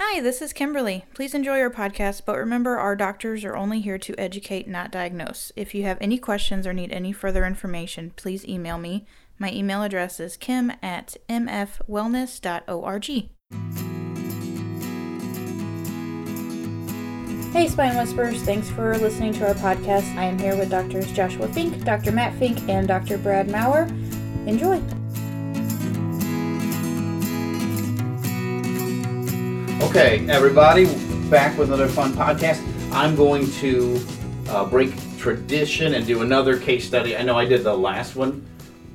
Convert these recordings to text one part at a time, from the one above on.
Hi, this is Kimberly. Please enjoy our podcast, but remember our doctors are only here to educate, not diagnose. If you have any questions or need any further information, please email me. My email address is kim at mfwellness.org. Hey, Spine Whispers. Thanks for listening to our podcast. I am here with Doctors Joshua Fink, Dr. Matt Fink, and Dr. Brad Maurer. Enjoy. Okay, everybody, back with another fun podcast. I'm going to uh, break tradition and do another case study. I know I did the last one,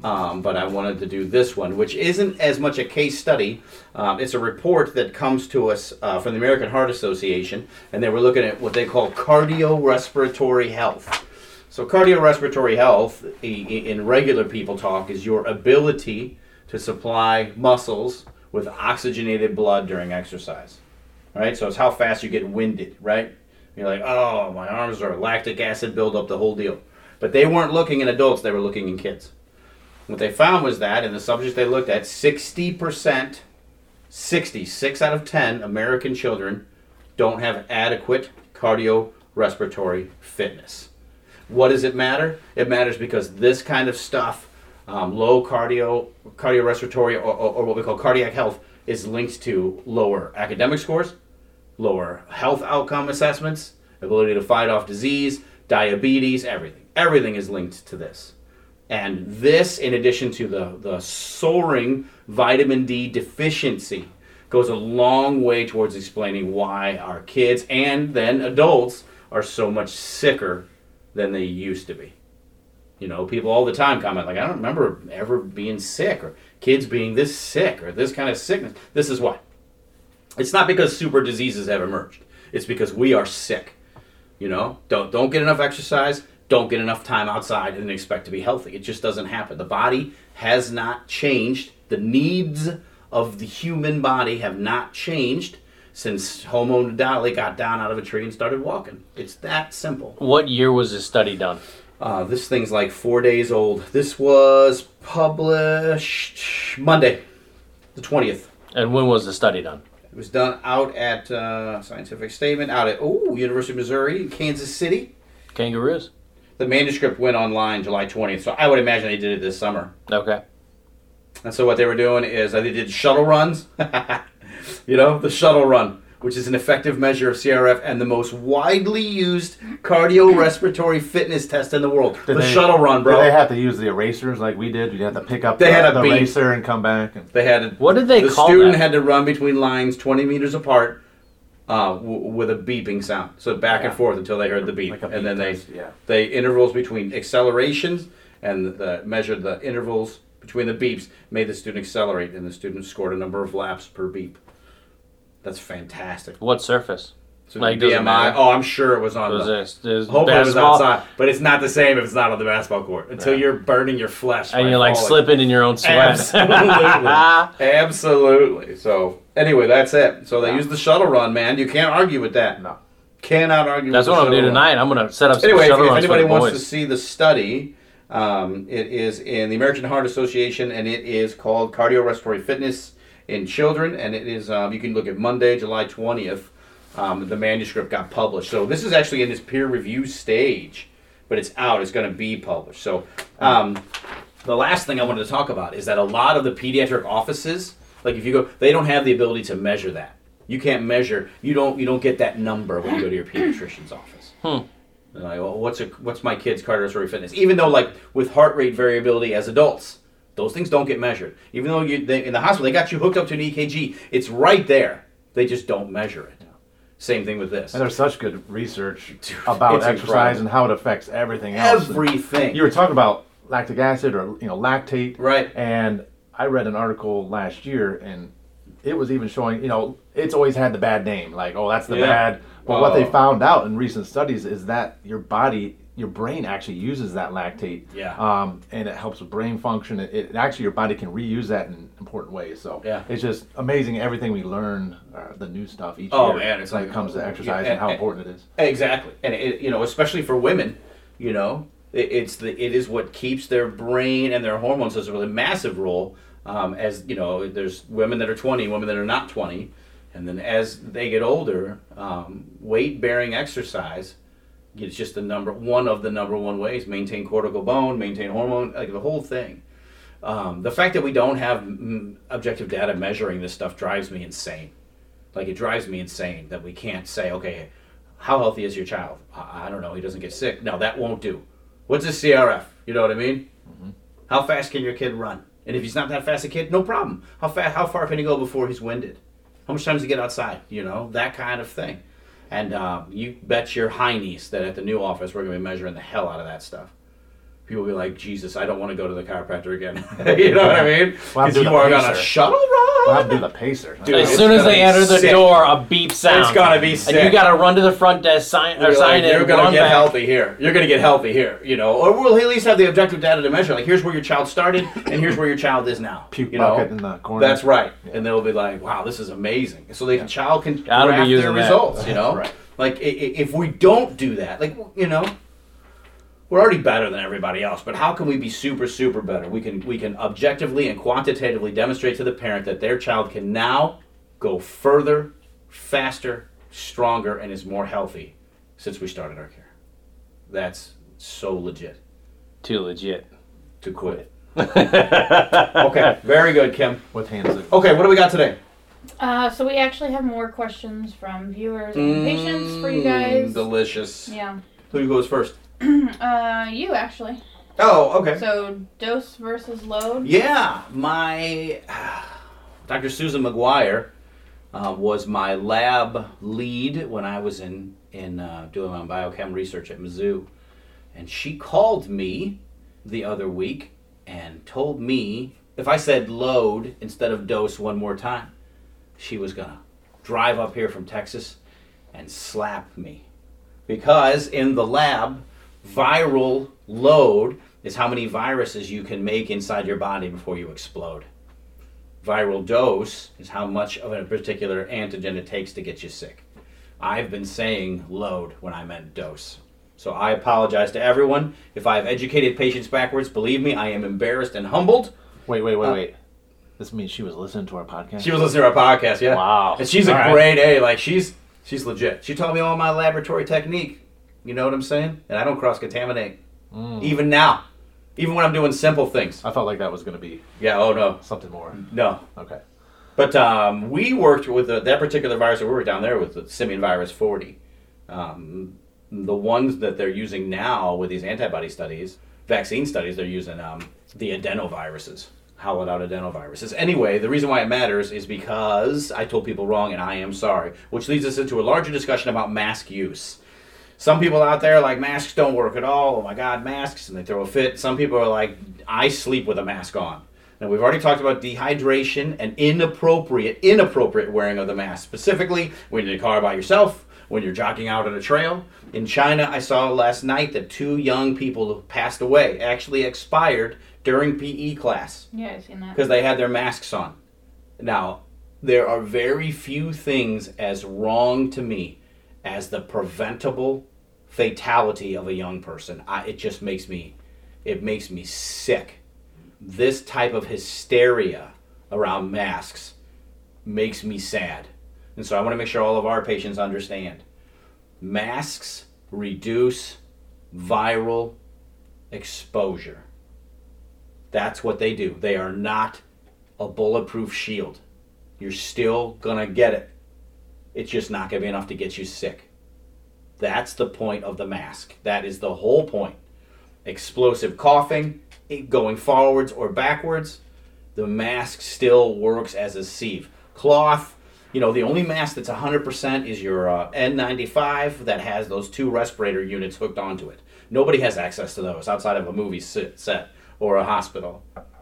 um, but I wanted to do this one, which isn't as much a case study. Um, it's a report that comes to us uh, from the American Heart Association, and they were looking at what they call cardiorespiratory health. So, cardiorespiratory health, in regular people talk, is your ability to supply muscles with oxygenated blood during exercise. Right? So, it's how fast you get winded, right? You're like, oh, my arms are lactic acid buildup, the whole deal. But they weren't looking in adults, they were looking in kids. What they found was that in the subjects they looked at, 60%, 60, 6 out of 10 American children don't have adequate cardiorespiratory fitness. What does it matter? It matters because this kind of stuff, um, low cardio, cardiorespiratory, or, or, or what we call cardiac health, is linked to lower academic scores, lower health outcome assessments, ability to fight off disease, diabetes, everything. Everything is linked to this. And this, in addition to the, the soaring vitamin D deficiency, goes a long way towards explaining why our kids and then adults are so much sicker than they used to be. You know, people all the time comment, like, I don't remember ever being sick or kids being this sick or this kind of sickness. This is why. It's not because super diseases have emerged. It's because we are sick. You know, don't don't get enough exercise, don't get enough time outside and expect to be healthy. It just doesn't happen. The body has not changed. The needs of the human body have not changed since Homo naledi got down out of a tree and started walking. It's that simple. What year was this study done? Uh, this thing's like four days old. This was published Monday, the 20th. And when was the study done? It was done out at uh, Scientific Statement, out at oh University of Missouri, in Kansas City. Kangaroos. The manuscript went online July 20th, so I would imagine they did it this summer. Okay. And so what they were doing is uh, they did shuttle runs. you know, the shuttle run, which is an effective measure of CRF and the most widely used cardiorespiratory fitness test in the world. Did the they- shuttle run, bro. Did they have to use the erasers like we did? We had to pick up They the, had a the beep. eraser and come back. And, They had to, What did they the call The student that? had to run between lines 20 meters apart uh, w- with a beeping sound. So back and forth until they heard the beep. Like a and beep then they, yeah. they intervals between accelerations and the, measured the intervals between the beeps, made the student accelerate, and the student scored a number of laps per beep. That's fantastic. What surface? So Like, the does it BMI, oh, I'm sure it was on Was the. this? There's Hopefully it was basketball, outside, but it's not the same if it's not on the basketball court. Until Yeah. you're burning your flesh, And you're like falling. slipping in your own sweat. Absolutely. Absolutely. So anyway, that's it. So they Yeah. use the shuttle run, man. You can't argue with that. no. Cannot argue. That's what I'm doing tonight. I'm gonna set up some Anyway, if, if anybody wants to see the study, um, it is in the American Heart Association, and it is called Cardiorespiratory Fitness in Children, and it is. Um, you can look at Monday, July twentieth. Um, the manuscript got published, so this is actually in this peer review stage, but it's out. It's going to be published. So. Um, the last thing I wanted to talk about is that a lot of the pediatric offices, like if you go, they don't have the ability to measure that. You can't measure. You don't. You don't get that number when you go to your pediatrician's office. Hmm. Like, well, what's a, what's my kid's cardiorespiratory fitness? Even though, like with heart rate variability as adults, those things don't get measured. Even though you they, in the hospital they got you hooked up to an EKG, it's right there. They just don't measure it. Same thing with this. And there's such good research Dude, about exercise incredible. and how it affects everything else. Everything. You were talking about lactic acid or you know lactate, Right. And I read an article last year, and it was even showing you know it's always had the bad name, like oh that's the Yeah. bad. But what they found out in recent studies is that your body, your brain actually uses that lactate. Yeah. Um, and it helps with brain function. It, it actually your body can reuse that in important ways. So Yeah. it's just amazing everything we learn, uh, the new stuff each Oh, year. man, it's when like- it comes to exercise Yeah, and how and- important it is. Exactly, and it, you know, especially for women, you know, it, it's the it is what keeps their brain and their hormones as a really massive role. Um, as you know, there's women that are 20, women that are not 20, And then as they get older, um, weight bearing exercise it's just the number one of the number one ways maintain cortical bone, maintain hormone, like the whole thing. Um, the fact that we don't have mm, objective data measuring this stuff drives me insane. Like it drives me insane that we can't say, okay, how healthy is your child? I, I don't know. He doesn't get sick. No, that won't do. What's his CRF? You know what I mean? Mm-hmm. How fast can your kid run? And if he's not that fast a kid, no problem. How fast? How far can he go before he's winded? How much time does he get outside? You know that kind of thing. And uh, you bet your heinies that at the new office we're going to be measuring the hell out of that stuff. People will be like, Jesus, I don't want to go to the chiropractor again. you know what I mean? Well, Because you are on a shuttle ride. We'll have do the pacer. Dude, As it's soon as gonna they enter the sick. door, a beep sounds. It's gonna be And you gotta run to the front desk, sign or You're, sign like, in. you're gonna run get back. healthy here. You're gonna get healthy here, you know, or we'll at least have the objective data to measure. Like, here's where your child started, and here's where your child is now. Puke you know? bucket in the corner. That's right, and they'll be like, "Wow, this is amazing." So the child can Gotta be graph using their that. results. You know, Right. like i- i- if we don't do that, like you know, we're already better than everybody else. But how can we be super, super better? We can we can objectively and quantitatively demonstrate to the parent that their child can now go further, faster, stronger, and is more healthy since we started our care. That's so legit Too legit. to quit. okay, very good, Kim. With hands. Okay, what do we got today? Uh, so we actually have more questions from viewers and patients for you guys. Mm, Delicious. Yeah. Who goes first? Uh, you actually. Oh, okay. So dose versus load. Yeah, my Dr. Susan McGuire uh, was my lab lead when I was in in uh, doing my biochem research at Mizzou, and she called me the other week and told me if I said load instead of dose one more time, she was gonna drive up here from Texas and slap me because in the lab, viral load is how many viruses you can make inside your body before you explode. Viral dose is how much of a particular antigen it takes to get you sick. I've been saying load when I meant dose. So I apologize to everyone if I've educated patients backwards. Believe me, I am embarrassed and humbled. Wait, wait, wait, Uh, wait. This means she was listening to our podcast. She was listening to our podcast, yeah. Wow. And she's a All right. grade A. Like she's she's legit. She taught me all my laboratory technique. You know what I'm saying? And I don't cross contaminate. Mm. Even now. Even when I'm doing simple things. I felt like that was going to be Yeah, oh no. something more. No. Okay. But um, we worked with the, that particular virus that we were down there with the simian virus 40. Um, the ones that they're using now with these antibody studies, vaccine studies, they're using um, the adenoviruses, hollowed out adenoviruses. Anyway, the reason why it matters is because I told people wrong and I am sorry, which leads us into a larger discussion about mask use. Some people out there are like masks don't work at all. Oh my God, masks, and they throw a fit. Some people are like, I sleep with a mask on. Now we've already talked about dehydration and inappropriate, inappropriate wearing of the mask. Specifically, when you're in the car by yourself, when you're jogging out on a trail. In China, I saw last night that two young people passed away, actually expired during PE class Yeah, I've seen that. because they had their masks on. Now, there are very few things as wrong to me as the preventable fatality of a young person. I, it just makes me, it makes me sick. This type of hysteria around masks makes me sad. And so I want to make sure all of our patients understand. Masks reduce viral exposure. That's what they do. They are not a bulletproof shield. You're still going to get it. It's just not going to be enough to get you sick. That's the point of the mask. That is the whole point. Explosive coughing, going forwards or backwards, the mask still works as a sieve. Cloth, you know, the only mask that's 100% is your uh, N95 that has those two respirator units hooked onto it. Nobody has access to those outside of a movie set or a hospital.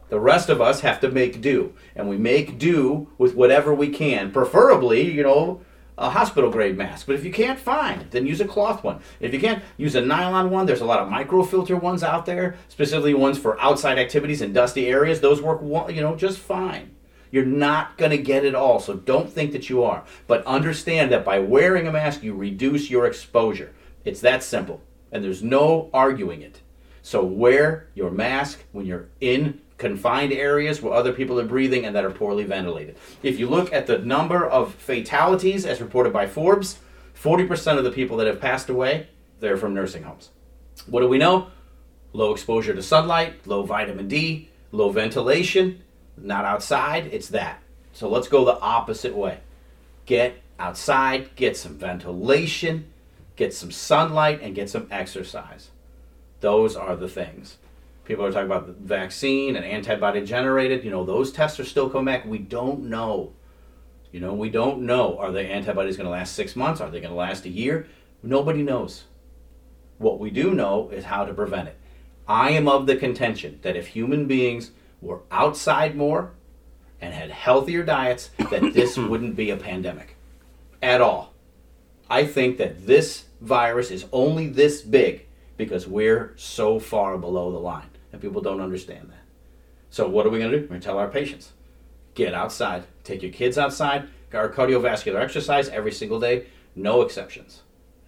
The rest of us have to make do, and we make do with whatever we can, preferably, you know, a hospital grade mask. But if you can't find, then use a cloth one. If you can't use a nylon one, there's a lot of microfilter ones out there, specifically ones for outside activities in dusty areas. Those work, you know, just fine. You're not going to get it all, so don't think that you are. But understand that by wearing a mask, you reduce your exposure. It's that simple, and there's no arguing it. So wear your mask when you're in confined areas where other people are breathing and that are poorly ventilated. If you look at the number of fatalities as reported by Forbes, 40% of the people that have passed away, they're from nursing homes. What do we know? Low exposure to sunlight, low vitamin D, low ventilation, not outside, it's that. So let's go the opposite way. Get outside, get some ventilation, get some sunlight, and get some exercise. Those are the things. People are talking about the vaccine and antibody generated. You know, those tests are still coming back. We don't know. You know, we don't know. Are the antibodies going to last six months? Are they going to last a year? Nobody knows. What we do know is how to prevent it. I am of the contention that if human beings were outside more and had healthier diets, that this wouldn't be a pandemic at all. I think that this virus is only this big because we're so far below the line and people don't understand that. So what are we going to do? We're going to tell our patients, get outside, take your kids outside, get our cardiovascular exercise every single day, no exceptions.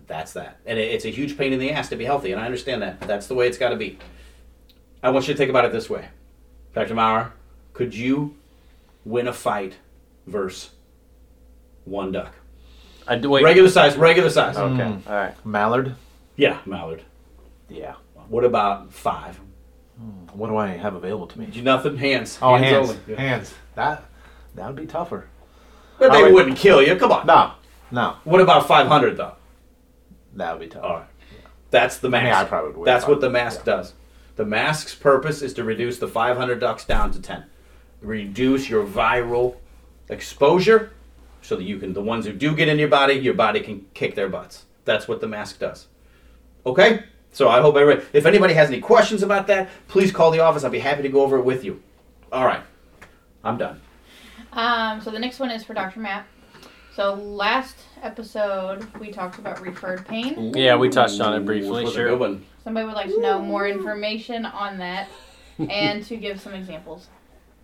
That's that. And it's a huge pain in the ass to be healthy, and I understand that. That's the way it's got to be. I want you to think about it this way. Dr. Maurer, could you win a fight versus one duck? I do wait. Regular size, regular size. Okay. Mm. All right. Mallard. Yeah, Mallard. Yeah. What about five? Hmm, what do I have available to me? Do nothing, hands. Oh, hands. only. Yeah. Hands. That that would be tougher. But they All right. wouldn't kill you. Come on. No, no, What about 500 though? that would be tough. All right. That's the I mask. mean, I probably would That's what the mask yeah. does. The mask's purpose is to reduce the 500 ducks down to 10. Reduce your viral exposure so that you can, the ones who do get in your body, your body can kick their butts. That's what the mask does. Okay? So I hope everybody, if anybody has any questions about that, please call the office. I'll be happy to go over it with you. All right. I'm done. Um, so the next one is for Dr. Matt. So last episode we talked about referred pain. Yeah, we touched on it briefly, Which sure. good one. Somebody would like to know more information on that and to give some examples.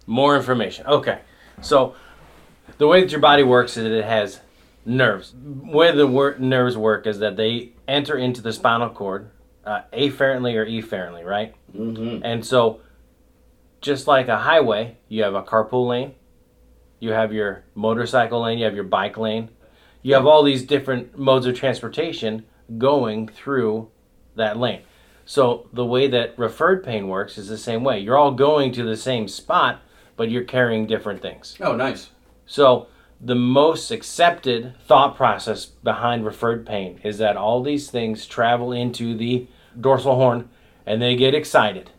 More information. Okay. So, the way that your body works is that it has nerves. Where the wor- nerves work is that they enter into the spinal cord uh, afferently or E efferently, right? Mm-hmm. And so, just like a highway, you have a carpool lane, you have your motorcycle lane, you have your bike lane, you have all these different modes of transportation going through that lane. So, the way that referred pain works is the same way. You're all going to the same spot, but you're carrying different things. Oh, nice. So, the most accepted thought process behind referred pain is that all these things travel into the dorsal horn and they get excited.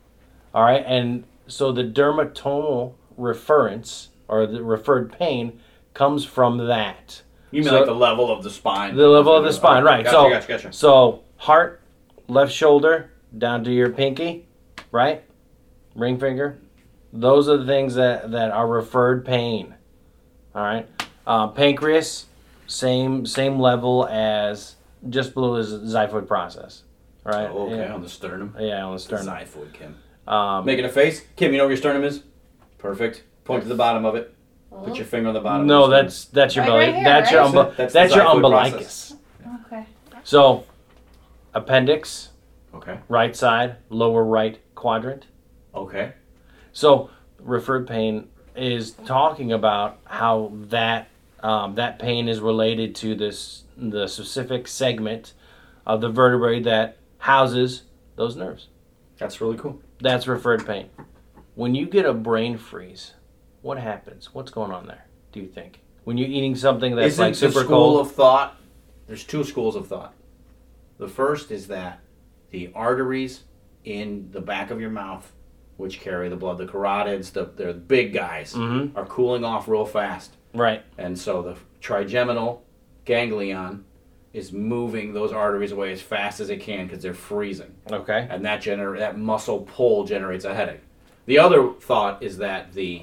All right? And so the dermatomal reference or the referred pain comes from that. You mean So- like the level of the spine? The level of the spine, right. Gotcha, so, gotcha, gotcha. so heart, left shoulder, down to your pinky, right? Ring finger. Those are the things that, that are referred pain. All right. Uh, pancreas, same same level as just below the xiphoid process. All right. Oh, okay, Yeah, on the sternum. yeah on the sternum. Xiphoid, Kim. Um, Making a face. Kim, you know where your sternum is? Perfect. Point to the bottom of it. Put your finger on the bottom. no, of the that's that's your Right- belly. right here, that's your right? umbi- That's that's, your umbilicus. process. Okay. So, appendix. Okay. right side, lower right quadrant. Okay. So, referred pain is talking about how that um, that pain is related to this the specific segment of the vertebrae that houses those nerves. That's really cool. That's referred pain. When you get a brain freeze, what happens? What's going on there? Do you think when you're eating something that's Isn't like the super school cold? of thought? There's two schools of thought. The first is that the arteries in the back of your mouth, which carry the blood, the carotids, the they're the big guys, Mhm. are cooling off real fast. right. And so the trigeminal ganglion is moving those arteries away as fast as it can because they're freezing. Okay. And that gener- that muscle pull generates a headache. The other thought is that the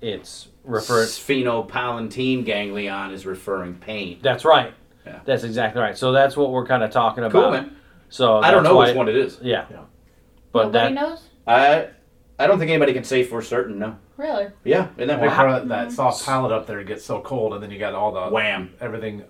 It's referred. sphenopalatine ganglion is referring pain. That's right. Yeah. That's exactly right. So that's what we're kind of talking about. Cool, man. So I don't know why- which one it is. Yeah. Yeah. But Nobody that knows? I I don't think anybody can say for certain. No. Really? Yeah, isn't that That, weird? part of that soft mm. palate up there gets so cold, and then you got all the Wham. everything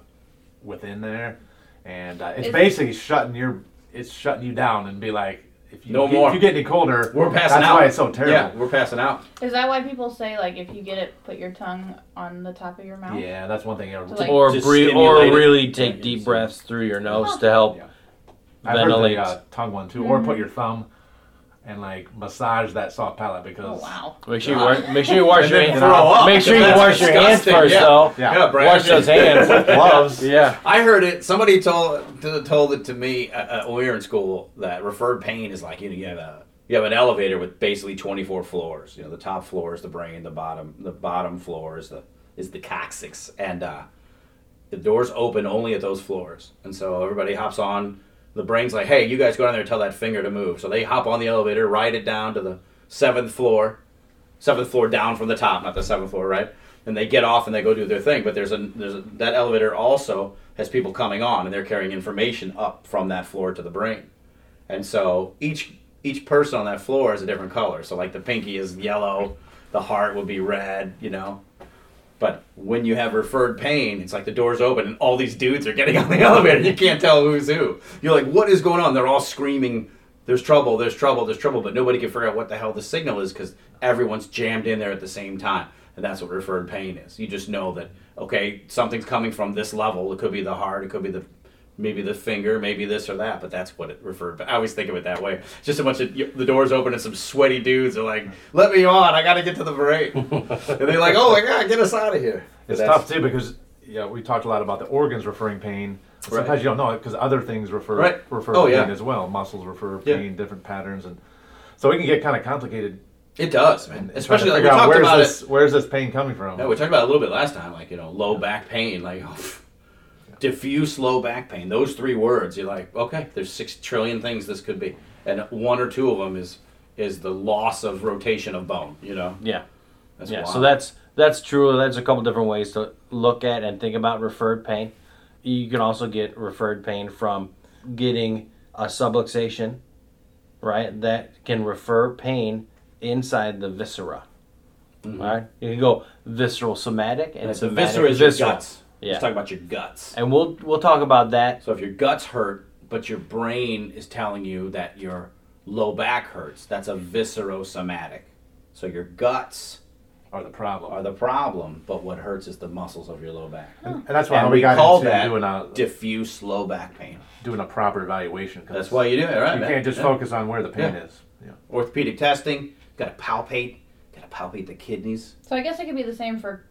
within there, and uh, it's Is- basically shutting your it's shutting you down and be like if you No get, more. If you get any colder, We're passing that's out. That's why it's so terrible. Yeah, we're passing out. Is that why people say like if you get it, put your tongue on the top of your mouth? Yeah, that's one thing. You know, So, like- or breathe, or stimulate it. really take deep breaths through your nose to help Yeah. I've ventilate. heard the uh, tongue one too, or put your thumb and like massage that soft palate because Oh wow. Make sure you wash, make sure you wash your hands. throw up, Make sure you wash that's your hands disgusting, first, yeah. though. Yeah. Yeah, Brad. Wash those hands with gloves. Yeah. I heard it. Somebody told told it to me uh, uh, when we were in school that referred pain is like you know you have a you have an elevator with basically 24 floors. You know the top floor is the brain, the bottom the bottom floor is the is the coccyx, and uh, the doors open only at those floors. And so everybody hops on. The brain's like, hey, you guys go down there and tell that finger to move. So they hop on the elevator, ride it down to the seventh floor, seventh floor down from the top, not the seventh floor, right? And they get off and they go do their thing. But there's a there's a, that elevator also has people coming on and they're carrying information up from that floor to the brain. And so each each person on that floor is a different color. So like the pinky is yellow, the heart would be red, you know. But when you have referred pain, it's like the doors open and all these dudes are getting on the elevator. You can't tell who's who. You're like, what is going on? They're all screaming, there's trouble, there's trouble, there's trouble, but nobody can figure out what the hell the signal is because everyone's jammed in there at the same time. And that's what referred pain is. You just know that, okay, something's coming from this level. It could be the heart, it could be the maybe the finger, maybe this or that, but that's what it referred. But I always think of it that way. It's just a bunch of the doors open and some sweaty dudes are like, "Let me on! I got to get to the parade." and they're like, "Oh my god, get us out of here!" it's tough too because yeah, we talked a lot about the organs referring pain. But Right. Sometimes you don't know it because other things refer Right. refer Oh, pain yeah. as well. Muscles refer Yeah. pain, different patterns, and so it can get kind of complicated. It does, man. and Especially like we talked where's about this it. where's this pain coming from. Yeah, we talked about it a little bit last time, like you know, low back pain, like oh, diffuse low back pain. Those three words, you're like, okay, there's six trillion things this could be, and one or two of them is is the loss of rotation of bone. You know, Yeah. that's Yeah. So that's that's true. That's a couple different ways to look at and think about referred pain. You can also get referred pain from getting a subluxation, right? That can refer pain inside the viscera. Mm-hmm. Right? You can go visceral somatic and And the somatic viscera is visceral. guts. Yeah. Let's talk about your guts. And we'll we'll talk about that. So if your guts hurt, but your brain is telling you that your low back hurts, that's a viscerosomatic. So your guts Are the problem. are the problem, but what hurts is the muscles of your low back. and that's why And we, we got call into that doing a diffuse low back pain. doing a proper evaluation. 'cause That's why you do it, right? you man? can't just Yeah. focus on where the pain Yeah. is. Yeah. Orthopedic testing, got to palpate, got to palpate the kidneys. So I guess it could be the same for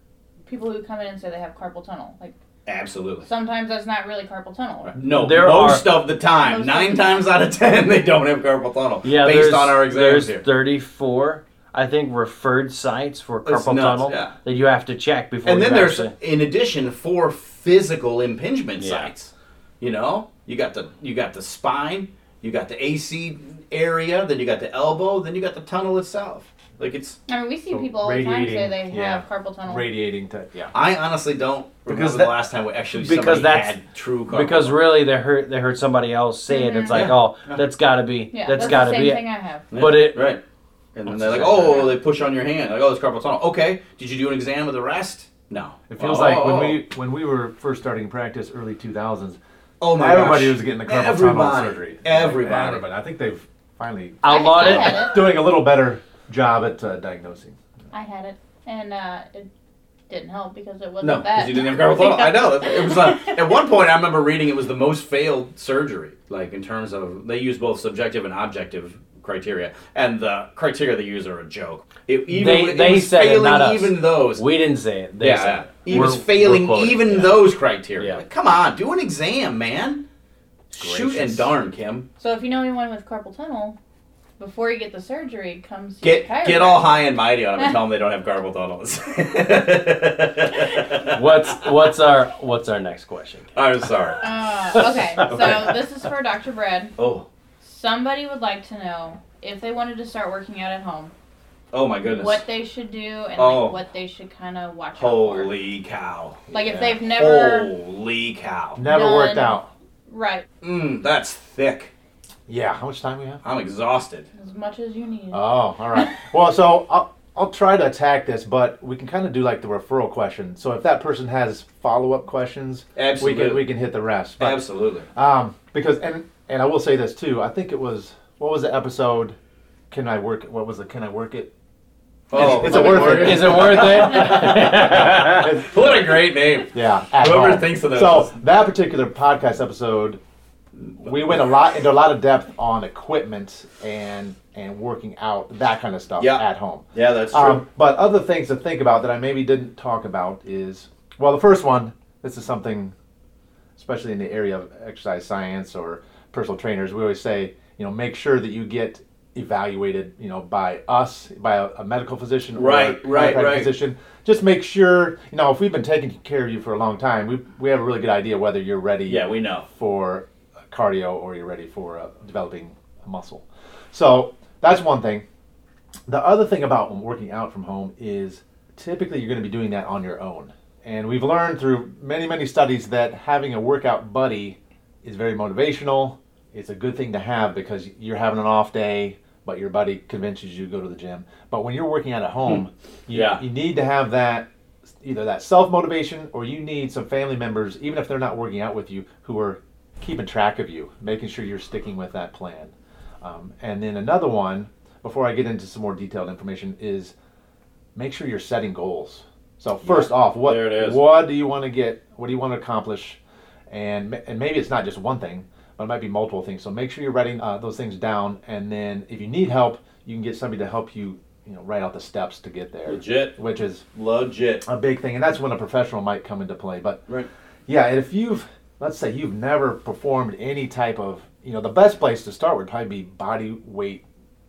people who come in and say they have carpal tunnel. Like Absolutely. sometimes that's not really carpal tunnel. No, There most of the time, Most nine of the- times out of ten, they don't have carpal tunnel. Yeah, based there's, on our exams there's here. 34, I think, referred sites for It's carpal nuts, tunnel yeah. that you have to check before. and then you there's, actually- in addition, four physical impingement Yeah. sites. You know, you got the you got the spine, you got the AC area, then you got the elbow, then you got the tunnel itself. Like it's, I mean, we see So people all the time say they yeah. have carpal tunnel. Radiating to yeah. I honestly don't remember Because the last time we actually because somebody that's- had true carpal because tunnel. really they heard they heard somebody else say it. It's mm-hmm. like, Yeah. oh, Yeah. that's got to be Yeah, that's that's, got the to same be thing it. I have. Yeah, but it- right. And then they're like, oh, second? they push on your hand. Like, oh, it's carpal tunnel. Okay, did you do an exam of the rest? No. It feels Oh, like oh, when oh. we when we were first starting practice, early two thousands, oh my everybody gosh. was getting the carpal Everybody. tunnel surgery. Everybody. Everybody. I think they've finally Outlawed I, I it. it. doing a little better job at uh, diagnosing. I had it, and uh, it didn't help because it wasn't No, that. because you didn't have carpal tunnel. I know. It was uh, at one point. I remember reading it was the most failed surgery. Like in terms of they use both subjective and objective criteria, and the criteria they use are a joke. It, even They- it they was said it, failing not us. even those. We didn't say it. They yeah, said it. he was We're- failing quoting even yeah. those criteria. Yeah. Like, come on, do an exam, man. Shoot and darn, Kim. So if you know anyone with carpal tunnel, before you get the surgery, come see Get a get all high and mighty on them and tell them they don't have carpal tunnels. What's what's our what's our next question? I'm sorry. Uh, okay, Okay. so this is for Dr. Brad. Oh, Somebody would like to know if they wanted to start working out at home, oh my goodness. what they should do and Oh. like, what they should kind of watch out for. Holy cow. Like if they've never Holy cow. Never None. worked out. right Mmm, that's thick. Yeah. How much time we have? I'm exhausted. as much as you need. Oh, all right. well, so I'll, I'll try to attack this, but we can kind of do like the referral question. So if that person has follow up questions, Absolutely. we can we can hit the rest. But, Absolutely. um, because and and I will say this too. I think it was what was the episode? Can I work? What was it? Can I work it? Oh, is it worth it. Is it worth it? what a great name. Yeah. Whoever home. thinks of that So that particular podcast episode, we went a lot into a lot of depth on equipment and and working out that kind of stuff Yeah. at home. Yeah, that's Um, but other things to think about that I maybe didn't talk about is well, the first one. This is something, especially in the area of exercise science or personal trainers, we always say, you know, make sure that you get evaluated, you know, by us, by a, a medical physician or Right, right, right. physician. Just make sure, you know, if we've been taking care of you for a long time, we we have a really good idea whether you're ready yeah, we know. for cardio or you're ready for uh, developing a muscle. So that's one thing. The other thing about working out from home is typically you're going to be doing that on your own. And we've learned through many, many studies that having a workout buddy is very motivational. It's a good thing to have because you're having an off day, but your buddy convinces you to go to the gym. But when you're working out at home, you, Yeah. you need to have that either that self motivation or you need some family members, even if they're not working out with you, who are keeping track of you, making sure you're sticking with that plan. Um, and then another one, before I get into some more detailed information, is make sure you're setting goals. So first off, what what do you want to get? What do you want to accomplish? And and maybe it's not just one thing, but it might be multiple things. So make sure you're writing uh, those things down, and then if you need help, you can get somebody to help you. You know, write out the steps to get there. Legit. which is Legit. a big thing, and that's when a professional might come into play. But Right. yeah, and if you've let's say you've never performed any type of you know the best place to start would probably be body weight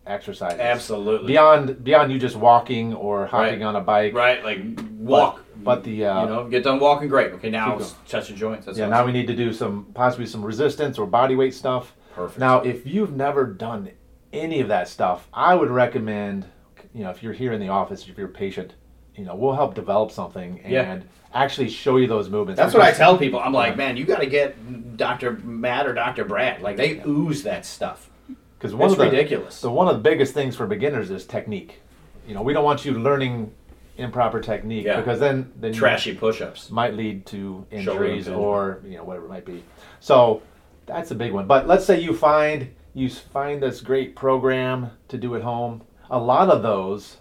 exercises. Absolutely. Beyond beyond you just walking or hopping Right. on a bike. Right, like walk. But the uh, you know, get done walking, great. Okay, now touch your joints. That's yeah, now we need to do some possibly some resistance or body weight stuff. Perfect. Now, if you've never done any of that stuff, I would recommend, you know, if you're here in the office, if you're a patient, you know, we'll help develop something and Yeah. actually show you those movements. That's what I tell people. I'm like, man, you got to get Dr. Matt or Dr. Brad. Like they ooze that stuff. Because one It's of the, ridiculous. So one of the biggest things for beginners is technique. You know, we don't want you learning improper technique Yeah. because then then Trashy push-ups. might lead to injuries or you know whatever it might be. So that's a big one. But let's say you find you find this great program to do at home. A lot of those,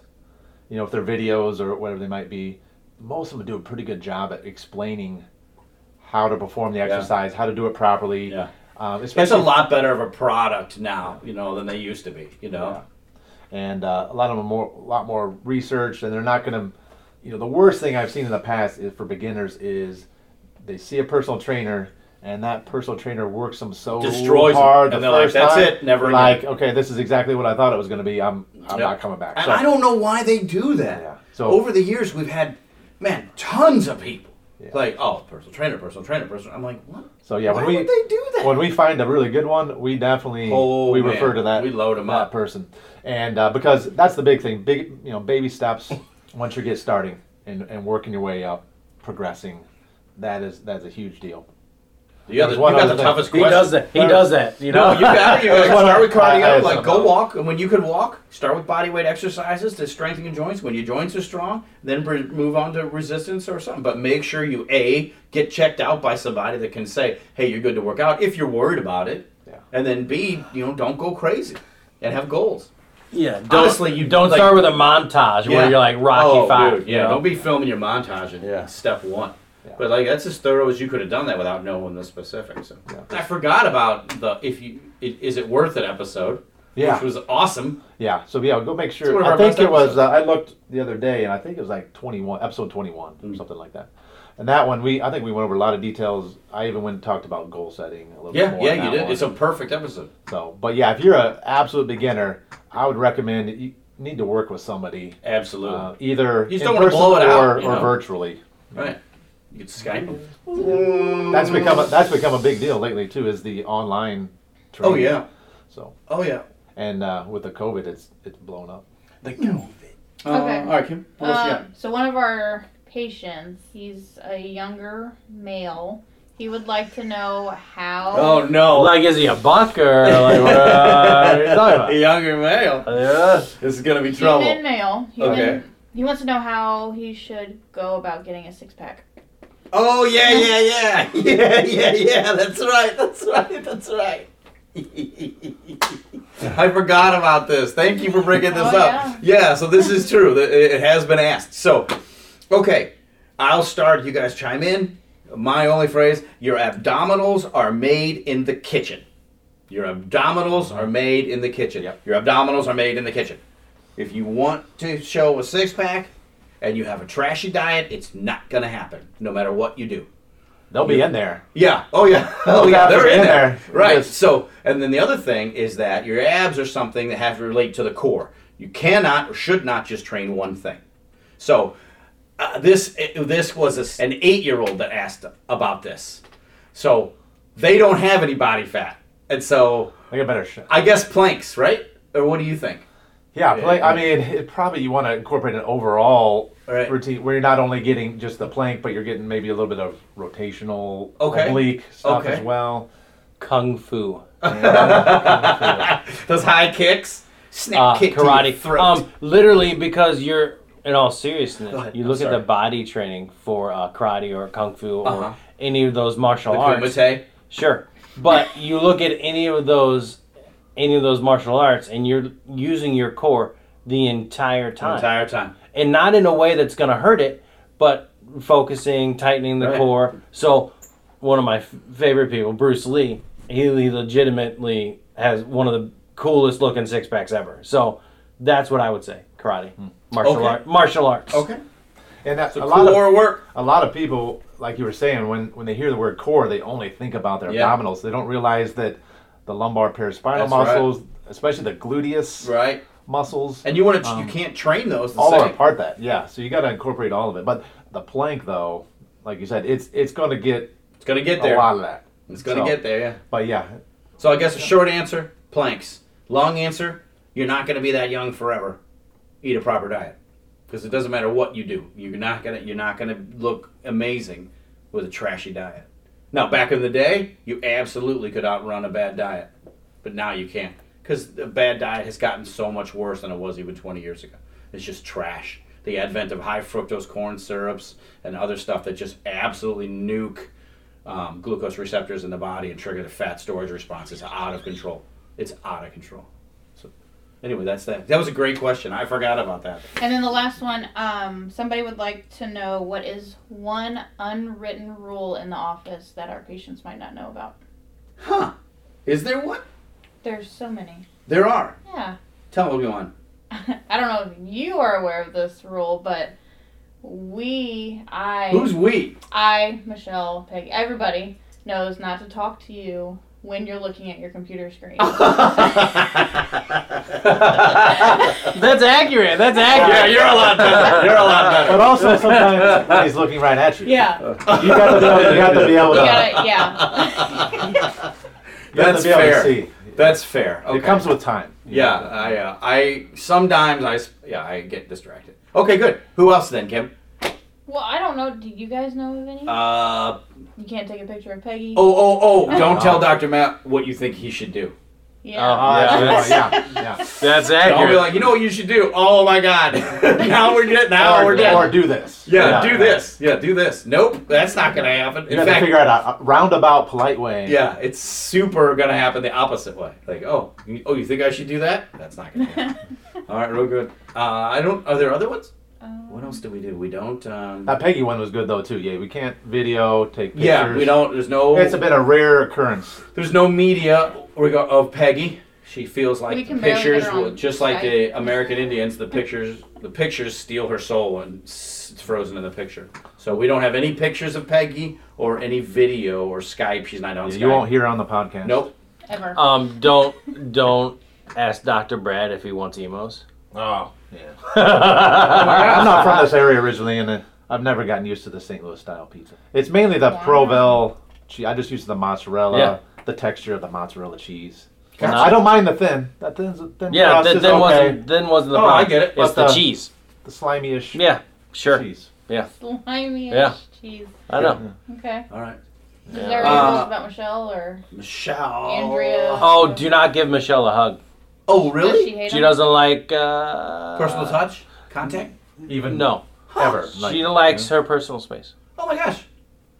you know, if they're videos or whatever they might be, most of them do a pretty good job at explaining how to perform the exercise, how to do it properly. Yeah. Um, It's a lot better of a product now, you know, than they used to be. You know. and uh, a lot of them are more, a lot more research, and they're not going to, you know, the worst thing I've seen in the past is for beginners is they see a personal trainer, and that personal trainer works them so Destroys hard, and the they're like, "That's time, it, never they're again." Like, okay, this is exactly what I thought it was going to be. I'm, I'm Yep. not coming back. And So- I don't know why they do that. Yeah. So- over the years, we've had, man, tons of people. Yeah. Like, oh, personal trainer, personal trainer, personal. I'm like, what? So yeah, why when we they do that? when we find a really good one, we definitely Oh, we man. refer to that We load 'em that up. person, and uh, because that's the big thing, big you know baby steps once you get starting and, and working your way up, progressing, that is that's a huge deal. You got the, There's you one got the thing. toughest He question. does that. He does that. You know. No, you got it. You There's gotta one start with other- I- I cardio. like go walk, and when you can walk, start with body weight exercises to strengthen your joints. When your joints are strong, then br- move on to resistance or something. But make sure you a get checked out by somebody that can say, "Hey, you're good to work out." If you're worried about it, Yeah. and then b you know don't go crazy and have goals. Yeah. Don't, Honestly, you- don't like- start with a montage where you're like Rocky oh, Five. dude, you yeah, know? don't be filming your montage in Yeah. step one. Yeah. But like that's as thorough as you could have done that without knowing the specifics. So. Yeah. I forgot about the if you i- is it worth it episode, Yeah. which was awesome. Yeah, so yeah, go make sure. I think it was. Uh, I looked the other day, and I think it was like twenty-one, episode twenty-one, or Mm. something like that. And that one, we I think we went over a lot of details. I even went and talked about goal setting a little Yeah, bit more. yeah, on you did. one. It's a perfect episode. So, but yeah, if you're an absolute beginner, I would recommend you need to work with somebody, Absolutely. uh, either You just in don't person blow it out, or, or know? virtually. right. You get Skype. 'em. That's become a, that's become a big deal lately too. Is the online. Oh yeah. So Oh yeah. and uh, with the COVID, it's it's blown up. The COVID. Okay. Uh, all right, Kim. What else you Um, so one of our patients, he's a younger male. He would like to know how. Oh no. Like, is he a buck or like what are you talking about? A younger male. Yeah. This is gonna be trouble. Human trouble. male. Human, Okay. He wants to know how he should go about getting a six pack. Oh yeah, yeah, yeah, yeah, yeah, yeah. That's right. That's right. That's right. I forgot about this. Thank you for bringing this Oh, up. Yeah. so this is true. It it has been asked. So, okay, I'll start. You guys chime in. My only phrase: Your abdominals are made in the kitchen. Your abdominals are made in the kitchen. Yep. Your abdominals are made in the kitchen. If you want to show a six pack and you have a trashy diet, it's not gonna happen, no matter what you do. They'll be in there. Yeah. Oh yeah. Oh yeah. They're in in there. there. Right. Yes. So, and then the other thing is that your abs are something that have to relate to the core. You cannot or should not just train one thing. So, uh, this this was a, an eight year old that asked about this. So, they don't have any body fat, and so They get better shot. I guess planks, right? Or what do you think? Yeah, play, I mean, it probably you want to incorporate an overall Right. routine where you're not only getting just the plank, but you're getting maybe a little bit of rotational Okay. oblique stuff Okay. as well. Kung Fu. Those high kicks, snap Uh, kick to karate. your throat. Um, literally because you're in all seriousness, ahead. you I'm look at the body training for uh, karate or kung fu or Uh-huh. any of those martial the arts. kumite. Sure, but you look at any of those, any of those martial arts, and you're using your core the entire The time, entire time. and not in a way that's going to hurt it, but focusing, tightening the Right. core. So, one of my f- favorite people, Bruce Lee, he, he legitimately has one of the coolest looking six packs ever. So, that's what I would say: karate, hmm. martial Okay. art, martial arts. Okay. And that's So a lot of work. a lot of people, like you were saying, when when they hear the word core, they only think about their Yeah. abdominals. They don't realize that the lumbar paraspinal That's right. muscles, especially the gluteus Right. muscles, And you want to, you Um, can't train those the all same. part that. Yeah, so you got to incorporate all of it. But the plank, though, like you said, it's it's going to get It's gonna get there a lot of that. It's gonna So- get there, yeah. But yeah, So I guess a short answer: planks. Long answer: you're not gonna be that young forever. Eat a proper diet, because it doesn't matter what you do. You're not gonna you're not gonna look amazing with a trashy diet. Now, back in the day, you absolutely could outrun a bad diet, but now you can't, because the bad diet has gotten so much worse than it was even 20 years ago. It's just trash. The advent of high fructose corn syrups and other stuff that just absolutely nuke um, glucose receptors in the body and trigger the fat storage response is out of control. It's out of control. Anyway, that's that. That was a great question. I forgot about that. And then the last one, um, somebody would like to know what is one unwritten rule in the office that our patients might not know about. Huh? Is there one? There's so many. There are. Yeah. Tell me one. I don't know if you are aware of this rule, but we, I, Who's we? I, Michelle, Peggy, everybody knows not to talk to you when you're looking at your computer screen. That's accurate. That's accurate. yeah, you're a lot better. You're a lot better. but also sometimes when he's looking right at you, yeah. you got to be able, you got to be able You to, gotta, yeah. you have That's to be able fair. to see. That's fair. Okay. It comes with time. Yeah, have I, uh, I sometimes I s- yeah I get distracted. Okay, good. Who else then, Kim? Well, I don't know. Do you guys know of any? Uh you can't take a picture of Peggy. oh oh oh! Don't tell Dr. Matt what you think he should do. Yeah. Oh, Yeah, that's- that's- yeah, yeah. That's Don't be like, you know what you should do? Oh my God! now we're getting now or, we're dead. or do this. yeah, do this. Yeah, do this. Nope, that's not gonna happen. You In have to fact, figure out a, a roundabout, polite way. yeah, it's super gonna happen the opposite way. Like, oh, you, oh, you think I should do that? That's not gonna happen. All right, real good. Uh, I don't. Are there other ones? Um, What else do we do? We don't. Um, That Peggy one was good though too. Yeah, we can't video, take pictures. yeah, we don't. There's no. It's a bit of rare occurrence. There's no media reg- of Peggy. She feels like the pictures, get her on will- just like the American Indians, the pictures, the pictures steal her soul and it's frozen in the picture. So we don't have any pictures of Peggy or any video or Skype. She's not on Yeah, Skype. you won't hear on the podcast. Nope. Ever. Um, don't don't ask Dr. Brad if he wants Imo's. Oh, yeah. I'm not from this area originally, and uh, I've never gotten used to the St. Louis style pizza. It's mainly the Wow. Provel. Che- I just use the mozzarella, Yeah. the texture of the mozzarella cheese. Gotcha. I don't mind the thin. That thin, thin Yeah, crust then, is okay. wasn't then wasn't the Oh, I get it. It's the the- cheese. the slimy-ish Yeah, sure. cheese. Yeah. Slimy Yeah. cheese. I know. Okay. All right. Is Yeah. there any Uh, about Michelle or Michelle. Andrea? Oh, do not give Michelle a hug. Oh, does really? she hate She him? doesn't like uh, Personal touch, contact. Even No, ever. like- she likes her personal space. Oh my gosh.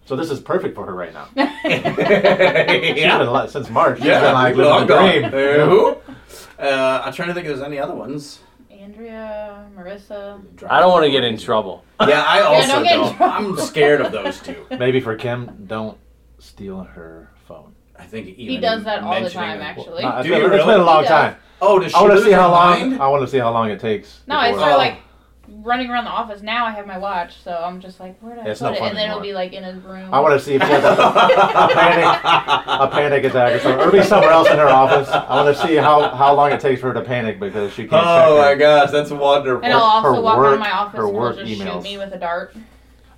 So this is perfect for her right now. She's yeah. been li- since March. She's Yeah. been like living Long the dream. Uh, who? Uh, I'm trying to think if there's any other ones. Andrea, Marissa. I don't want to get in trouble. Yeah, I also don't get in don't. trouble. I'm scared of those two. Maybe for Kim, don't steal her phone. I think even He does that all the time, them- actually. Nah, it's been, you it's been a long time. Oh, does she I want to see how long. mind? I want to see how long it takes. No, I before- start Oh. like running around the office. Now I have my watch, so I'm just like, where did I It's put no it? fun And then it'll be like in his room. I want to see if she has a, a panic, a panic attack or something, or be somewhere else in her office. I want to see how, how long it takes for her to panic because she can't. Oh check my her. gosh, that's wonderful. and I'll her also walk work- around my office and he'll just emails. shoot me with a dart.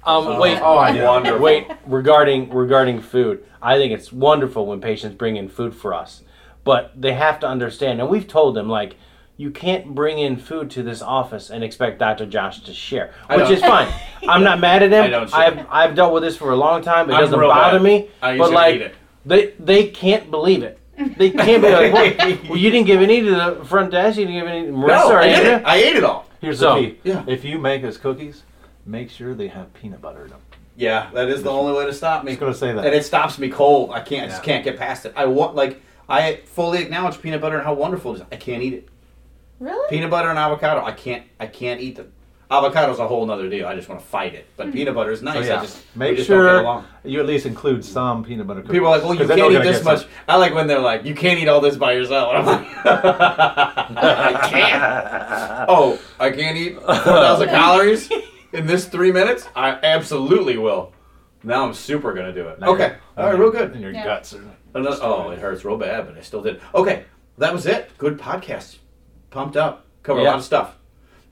Um, wait, Oh, I know. Wonderful. wait. Regarding regarding food, I think it's wonderful when patients bring in food for us, but they have to understand, and we've told them like. You can't bring in food to this office and expect Dr. Josh to share, which is fine. I'm not mad at him. I don't I've, I've dealt with this for a long time. It I'm doesn't real bother bad. me. I used but to like eat it. they they can't believe it. They can't be like, well, well, you didn't give any to the front desk. You didn't give any. Marissa No, or I ate Andrea? it. I ate it all. Here's So, the key. yeah. If you make us cookies, make sure they have peanut butter in them. Yeah, that is the only way to stop I'm me. just gonna say that. And it stops me cold. I can't. I just can't get past it. I want like I fully acknowledge peanut butter and how wonderful it is. I can't eat it. Really? Peanut butter and avocado. I can't. I can't eat them. Avocado's a whole nother deal. I just want to fight it. But hmm. peanut butter is nice. So, yeah, I just make just sure you at least include some peanut butter cookies. People are like, well, you 'Cause then can't eat this much. some- I like when they're like, you can't eat all this by yourself. And I'm like, I can't. Oh, I can't eat 4,000 calories in this three minutes? I absolutely will. Now I'm super going to do it. Now Okay. you're- All right, real good. And your Yeah. guts are. Another, oh, it hurts real bad, but I still did. Okay, that was it. Good podcast. Pumped up. Covered a lot of stuff.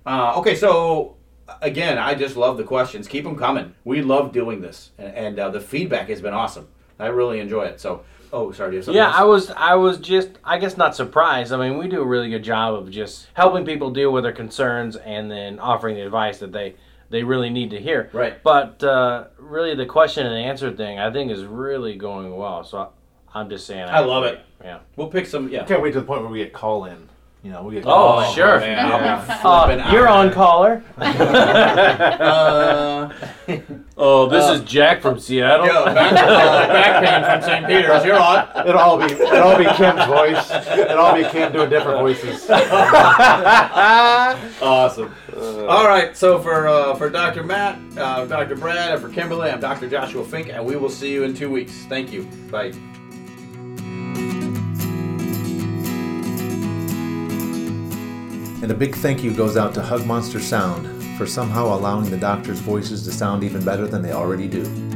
Uh, okay, so again, I just love the questions. Keep them coming. We love doing this, and, and uh, the feedback has been awesome. I really enjoy it. So, oh, sorry, do you have something Yeah, else? I was I was just I guess not surprised. I mean, we do a really good job of just helping people deal with their concerns and then offering the advice that they they really need to hear. Right. But uh, really, the question and answer thing I think is really going well. So I, I'm just saying. I love it. Yeah. We'll pick some. Yeah. Can't wait to the point where we get call in. You know, we get. Oh, call sure. man, I'll Yeah. Uh, you're on caller. Uh, oh, this Uh, is Jack from Seattle. yo, back, uh, back pain from St. Peter's. You're on. It'll all be it'll all be Kim's voice. It'll all be Kim doing different voices. Awesome. All right, so for uh, for Dr. Matt, uh, Dr. Brad, and for Kimberly, I'm Dr. Joshua Fink, and we will see you in two weeks. Thank you. Bye. And a big thank you goes out to Hug Monster Sound for somehow allowing the doctors' voices to sound even better than they already do.